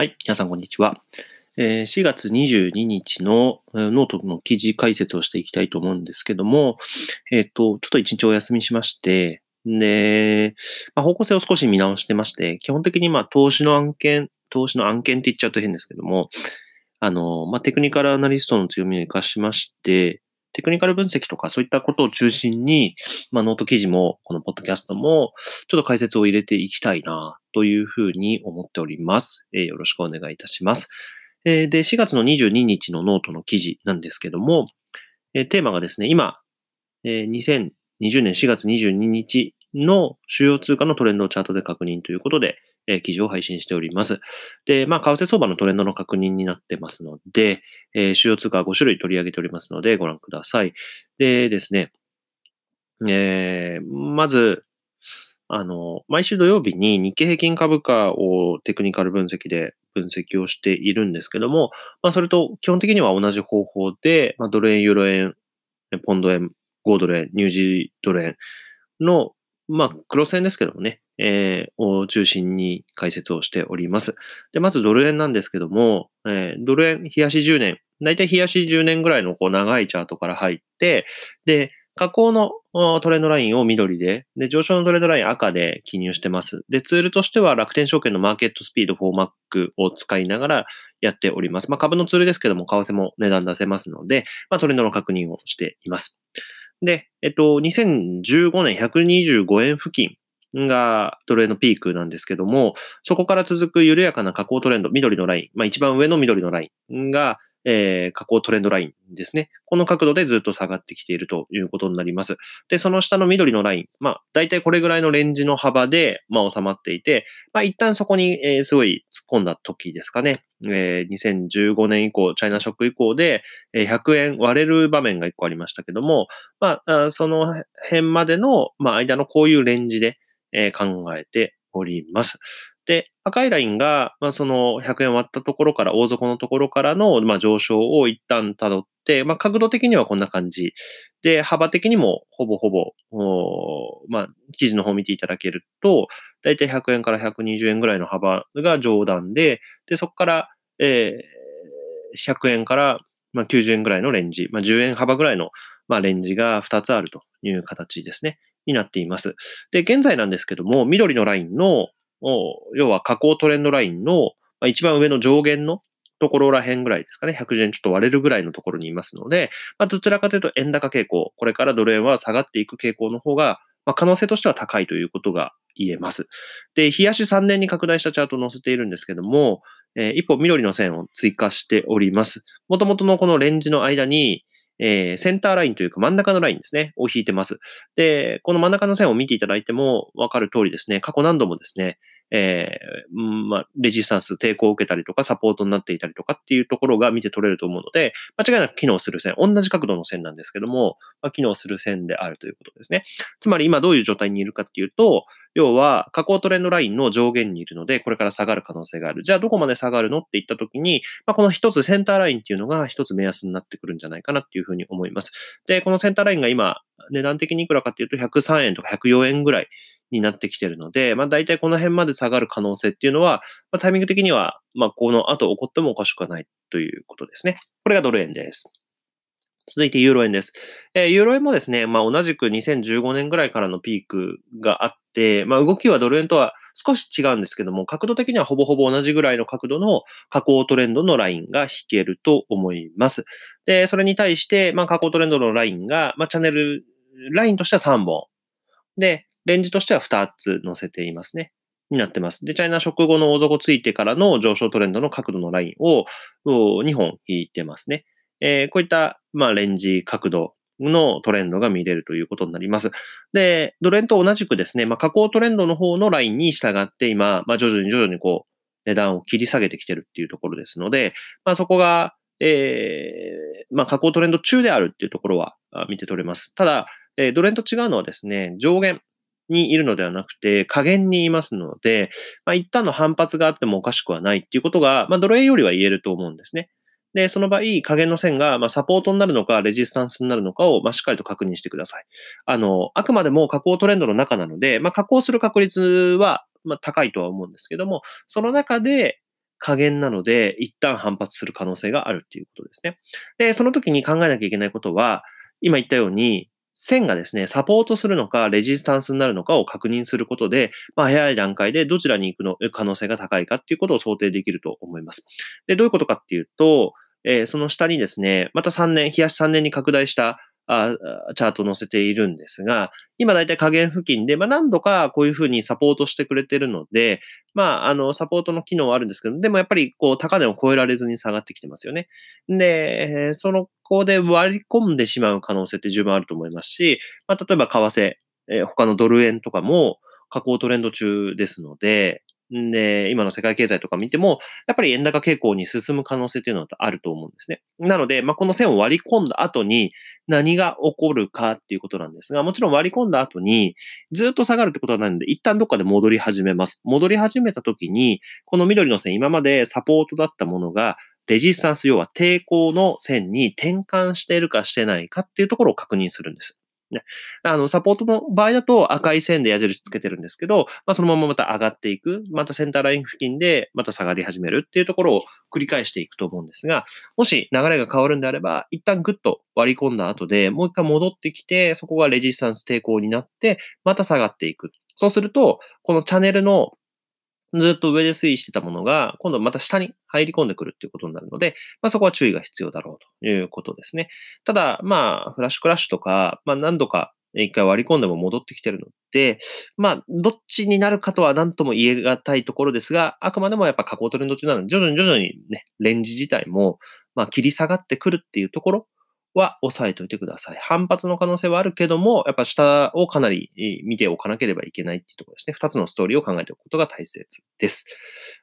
はい、皆さんこんにちは。え4月22日のノートの記事解説をしていきたいと思うんですけども、えっ、と、ちょっと一日お休みしまして、で、まあ、方向性を少し見直してまして、基本的にまあ投資の案件、投資の案件って言っちゃうと変ですけども、あの、まあ、テクニカルアナリストの強みを活かしまして、テクニカル分析とかそういったことを中心に、まあ、ノート記事も、このポッドキャストも、ちょっと解説を入れていきたいな、というふうに思っております。えーよろしくお願いいたします。えーで、4月の22日のノートの記事なんですけども、えーテーマがですね、今、えー2020年4月22日の主要通貨のトレンドをチャートで確認ということで、えー記事を配信しております。で、まあ、為替相場のトレンドの確認になってますので、えー主要通貨は5種類取り上げておりますので、ご覧ください。でですね、えーまず、あの、毎週土曜日に日経平均株価をテクニカル分析で分析をしているんですけども、まあ、それと基本的には同じ方法で、まあ、ドル円、ユーロ円、ポンド円、5ドル円、ニュージードル円の、まあ、クロス円ですけどもね、えーを中心に解説をしております。で、まずドル円なんですけども、えードル円、冷やし10年、だいたい冷やし10年ぐらいのこう長いチャートから入って、で、下降のトレンドラインを緑で、で、上昇のトレンドライン赤で記入してます。で、ツールとしては楽天証券のマーケットスピード 4Mac を使いながらやっております。まあ、株のツールですけども、為替も値段出せますので、まあ、トレンドの確認をしています。で、えっと、2015年125円付近がドル円のピークなんですけども、そこから続く緩やかな下降トレンド、緑のライン、まあ、一番上の緑のラインが、えー下降トレンドラインですね。この角度でずっと下がってきているということになります。で、その下の緑のライン、まあ、大体これぐらいのレンジの幅で、まあ、収まっていて、まあ、一旦そこに、えーすごい突っ込んだ時ですかね。えー2015年以降、チャイナショック以降で、え100円割れる場面が一個ありましたけども、まあ、その辺までの、まあ、間のこういうレンジで、え考えております。で、赤いラインが、まあ、その100円割ったところから、大底のところからの、まあ、上昇を一旦辿って、まあ、角度的にはこんな感じ。で、幅的にもほぼほぼ、まあ、記事の方を見ていただけると、だいたい100円から120円ぐらいの幅が上段で、で、そこから、えー100円から、まあ、90円ぐらいのレンジ、まあ、10円幅ぐらいの、まあ、レンジが2つあるという形ですね、になっています。で、現在なんですけども、緑のラインの、要は下降トレンドラインの、一番上の上限のところら辺ぐらいですかね、110円ちょっと割れるぐらいのところにいますので、まあ、どちらかというと円高傾向、これからドル円は下がっていく傾向の方が、まあ、可能性としては高いということが言えます。で、日足3年に拡大したチャートを載せているんですけども、えー一歩緑の線を追加しております。もともとのこのレンジの間に、えーセンターラインというか真ん中のラインですね、を引いてます。で、この真ん中の線を見ていただいてもわかる通りですね、過去何度もですね、えーまあ、レジスタンス、抵抗を受けたりとか、サポートになっていたりとかっていうところが見て取れると思うので、間違いなく機能する線、同じ角度の線なんですけども、まあ、機能する線であるということですね。つまり今どういう状態にいるかっていうと、要は、下降トレンドラインの上限にいるので、これから下がる可能性がある。じゃあ、どこまで下がるのって言ったときに、まあ、この一つセンターラインっていうのが一つ目安になってくるんじゃないかなっていうふうに思います。で、このセンターラインが今、値段的にいくらかっていうと、103円とか104円ぐらいになってきてるので、まあ、大体この辺まで下がる可能性っていうのは、まあ、タイミング的には、まあ、この後起こってもおかしくはないということですね。これがドル円です。続いてユーロ円です。えーユーロ円もですね、まあ、同じく2015年ぐらいからのピークがあって、まあ、動きはドル円とは少し違うんですけども、角度的にはほぼほぼ同じぐらいの角度の下降トレンドのラインが引けると思います。で、それに対して、まあ、下降トレンドのラインが、まあ、チャンネル、ラインとしては3本。で、レンジとしては2つ載せていますね。になってます。で、チャイナ食後の大底ついてからの上昇トレンドの角度のラインを2本引いてますね。えーこういった、まあ、レンジ角度のトレンドが見れるということになります。で、ドル円と同じくですね、まあ、下降トレンドの方のラインに従って今、まあ、徐々に徐々にこう、値段を切り下げてきてるっていうところですので、まあ、そこが、えーまあ、下降トレンド中であるっていうところは見て取れます。ただ、えードル円と違うのはですね、上限にいるのではなくて、下限にいますので、まあ、一旦の反発があってもおかしくはないっていうことが、まあ、ドル円よりは言えると思うんですね。で、その場合、下限の線が、まあ、サポートになるのか、レジスタンスになるのかを、まあ、しっかりと確認してください。あの、あくまでも下降トレンドの中なので、まあ、下降する確率は、まあ、高いとは思うんですけども、その中で、加減なので、一旦反発する可能性があるっていうことですね。で、その時に考えなきゃいけないことは、今言ったように、線がですね、サポートするのか、レジスタンスになるのかを確認することで、まあ、早い段階でどちらに行くの可能性が高いかっていうことを想定できると思います。で、どういうことかっていうと、えー、その下にですね、また3年、冷やし3年に拡大したあチャートを載せているんですが、今だいたい下限付近で、まあ、何度かこういうふうにサポートしてくれてるので、まあ、あの、サポートの機能はあるんですけど、でもやっぱりこう、高値を超えられずに下がってきてますよね。で、そのこで割り込んでしまう可能性って十分あると思いますし、まあ、例えば為替、えー、他のドル円とかも下降トレンド中ですので、で、今の世界経済とか見ても、やっぱり円高傾向に進む可能性っていうのはあると思うんですね。なので、まあ、この線を割り込んだ後に何が起こるかっていうことなんですが、もちろん割り込んだ後にずっと下がるってことはないので、一旦どっかで戻り始めます。戻り始めた時に、この緑の線、今までサポートだったものが、レジスタンス、要は抵抗の線に転換しているかしてないかっていうところを確認するんです。ね。あの、サポートの場合だと赤い線で矢印つけてるんですけど、まあ、そのまままた上がっていく。またセンターライン付近でまた下がり始めるっていうところを繰り返していくと思うんですが、もし流れが変わるんであれば、一旦グッと割り込んだ後でもう一回戻ってきて、そこがレジスタンス抵抗になって、また下がっていく。そうすると、このチャンネルのずっと上で推移してたものが、今度また下に入り込んでくるっていうことになるので、まあそこは注意が必要だろうということですね。ただ、まあ、フラッシュクラッシュとか、まあ何度か一回割り込んでも戻ってきてるので、まあ、どっちになるかとは何とも言えがたいところですが、あくまでもやっぱ下降トレンド中なので、徐々に徐々にね、レンジ自体も、まあ、切り下がってくるっていうところは押さえておいてください。反発の可能性はあるけども、やっぱ下をかなり見ておかなければいけないっていうところですね。二つのストーリーを考えておくことが大切です。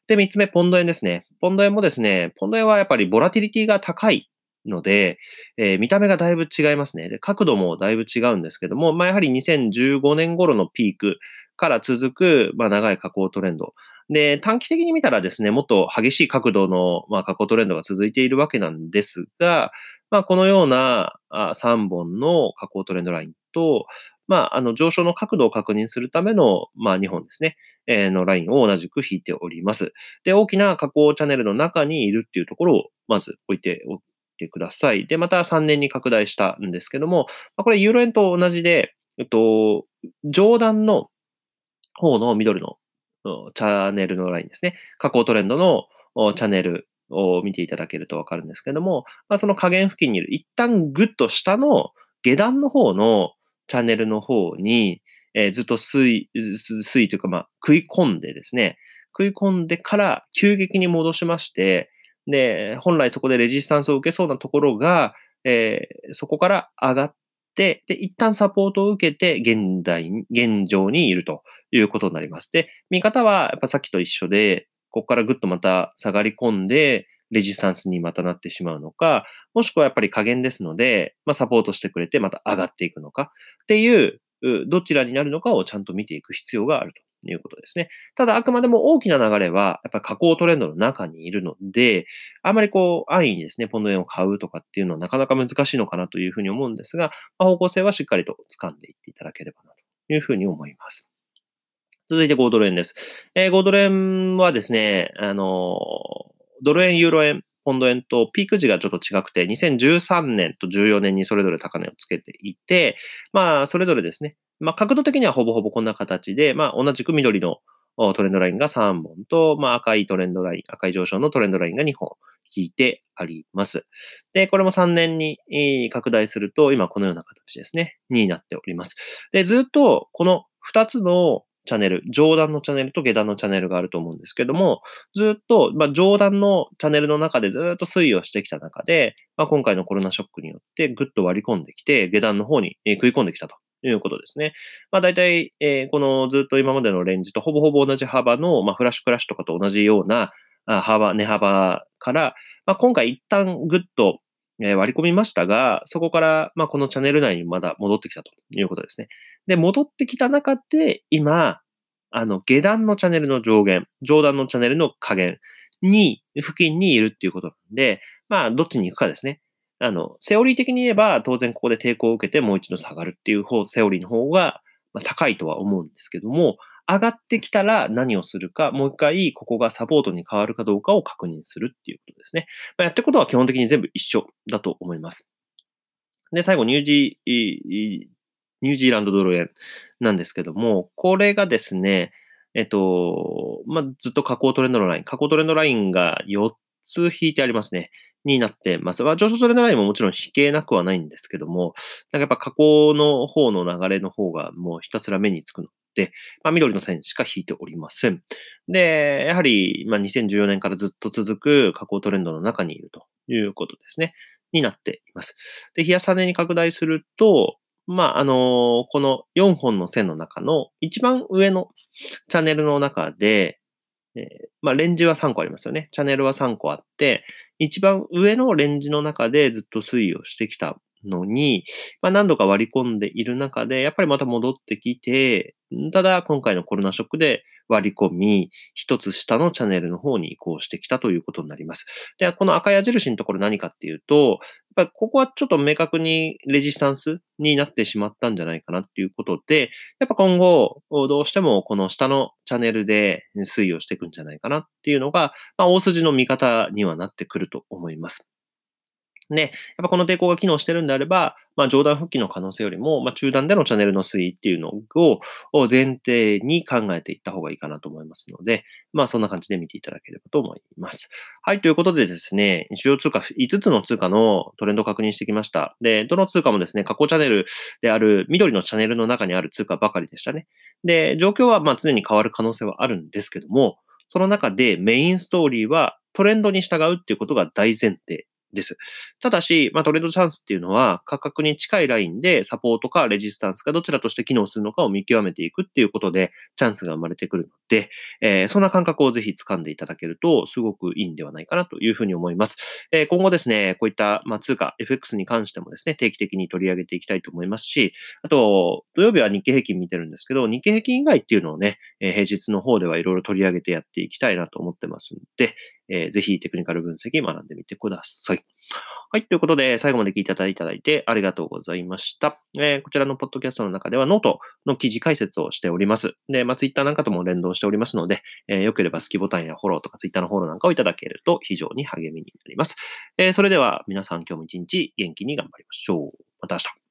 で、三つ目、ポンド円ですね。ポンド円もですね、ポンド円はやっぱりボラティリティが高いので、えー、見た目がだいぶ違いますね。で、角度もだいぶ違うんですけども、まあ、やはり2015年頃のピークから続く、まあ、長い下降トレンド。で、短期的に見たらですね、もっと激しい角度の、まあ、下降トレンドが続いているわけなんですが、まあ、このようなあ3本の下降トレンドラインと、まあ、あの上昇の角度を確認するための、まあ、2本ですね、えー、のラインを同じく引いております。で、大きな下降チャンネルの中にいるっていうところをまず置いておいてください。で、また3年に拡大したんですけども、これユーロ円と同じで、えっと、上段の方の緑のチャンネルのラインですね。下降トレンドのチャンネルを見ていただけるとわかるんですけども、まあ、その下限付近にいる一旦ぐっと下の下段の方のチャンネルの方に、えー、ずっと推移、推移というか、まあ、食い込んでですね、食い込んでから急激に戻しまして、で、本来そこでレジスタンスを受けそうなところが、えー、そこから上がって、で、一旦サポートを受けて、現代、現状にいるということになります。で、見方は、やっぱさっきと一緒で、ここからぐっとまた下がり込んで、レジスタンスにまたなってしまうのか、もしくはやっぱり加減ですので、まあ、サポートしてくれてまた上がっていくのかっていう、どちらになるのかをちゃんと見ていく必要があるということですね。ただ、あくまでも大きな流れは、やっぱり下降トレンドの中にいるので、あまりこう、安易にですね、ポンド円を買うとかっていうのはなかなか難しいのかなというふうに思うんですが、まあ、方向性はしっかりと掴んでいっていただければなというふうに思います。続いて5ドル円です。えー、5ドル円はですね、あのドル円、ユーロ円、ポンド円とピーク時がちょっと違くて、2013年と14年にそれぞれ高値をつけていて、まあ、それぞれですね、まあ、角度的にはほぼほぼこんな形で、まあ、同じく緑のトレンドラインが3本と、まあ、赤いトレンドライン、赤い上昇のトレンドラインが2本引いてあります。で、これも3年に拡大すると、今このような形ですね、になっております。で、ずっとこの2つのチャンネル、上段のチャンネルと下段のチャンネルがあると思うんですけども、ずっと、まあ、上段のチャンネルの中でずっと推移をしてきた中で、まあ、今回のコロナショックによってぐっと割り込んできて、下段の方に食い込んできたということですね。まあ大体、えー、このずっと今までのレンジとほぼほぼ同じ幅の、まあフラッシュクラッシュとかと同じような幅、値幅から、まあ今回一旦ぐっと割り込みましたが、そこから、ま、このチャンネル内にまだ戻ってきたということですね。で、戻ってきた中で、今、あの、下段のチャンネルの上限、上段のチャンネルの下限に、付近にいるっていうことなんで、まあ、どっちに行くかですね。あの、セオリー的に言えば、当然ここで抵抗を受けてもう一度下がるっていう方、セオリーの方が、ま高いとは思うんですけども、上がってきたら何をするか、もう一回ここがサポートに変わるかどうかを確認するっていうことですね。まあ、やってることは基本的に全部一緒だと思います。で、最後、ニュージー、ニュージーランドドル円なんですけども、これがですね、えっと、まあ、ずっと下降トレンドのライン、下降トレンドラインが4つ引いてありますね。になってます。まあ、上昇トレンドラインももちろん引けなくはないんですけども、なんかやっぱ下降の方の流れの方がもうひたすら目につくので、まあ、緑の線しか引いておりません。で、やはり、まあ、2014年からずっと続く下降トレンドの中にいるということですね。になっています。で、冷やさねに拡大すると、まあ、あのこの4本の線の中の一番上のチャンネルの中で、えー、まあ、レンジは3個ありますよね。チャンネルは3個あって、一番上のレンジの中でずっと推移をしてきたのに、まあ、何度か割り込んでいる中で、やっぱりまた戻ってきて、ただ今回のコロナショックで割り込み、一つ下のチャンネルの方に移行してきたということになります。で、この赤矢印のところ何かっていうと、やっぱここはちょっと明確にレジスタンスになってしまったんじゃないかなっていうことで、やっぱ今後、どうしてもこの下のチャンネルで推移をしていくんじゃないかなっていうのが、まあ、大筋の見方にはなってくると思います。で、やっぱこの抵抗が機能してるんであれば、まあ、上段復帰の可能性よりも、まあ、中段でのチャンネルの推移っていうのを前提に考えていった方がいいかなと思いますので、まあ、そんな感じで見ていただければと思います。はい、ということでですね、主要通貨5つの通貨のトレンドを確認してきました。で、どの通貨もですね、加工チャンネルである緑のチャンネルの中にある通貨ばかりでしたね。で、状況はまあ常に変わる可能性はあるんですけども、その中でメインストーリーはトレンドに従うっていうことが大前提です。ただし、まあ、トレードチャンスっていうのは価格に近いラインでサポートかレジスタンスかどちらとして機能するのかを見極めていくっていうことでチャンスが生まれてくるので、えー、そんな感覚をぜひ掴んでいただけるとすごくいいんではないかなというふうに思います。えー、今後ですね、こういった、まあ、通貨、FX に関してもですね、定期的に取り上げていきたいと思いますし、あと、土曜日は日経平均見てるんですけど、日経平均以外っていうのをね、えー、平日の方ではいろいろ取り上げてやっていきたいなと思ってますんで、えー、ぜひテクニカル分析学んでみてください。はい。ということで、最後まで聞いていただいてありがとうございました。えー、こちらのポッドキャストの中ではノートの記事解説をしております。で、まあ、ツイッターなんかとも連動しておりますので、えー、よければ好きボタンやフォローとかツイッターのフォローなんかをいただけると非常に励みになります。えー、それでは皆さん今日も一日元気に頑張りましょう。また明日。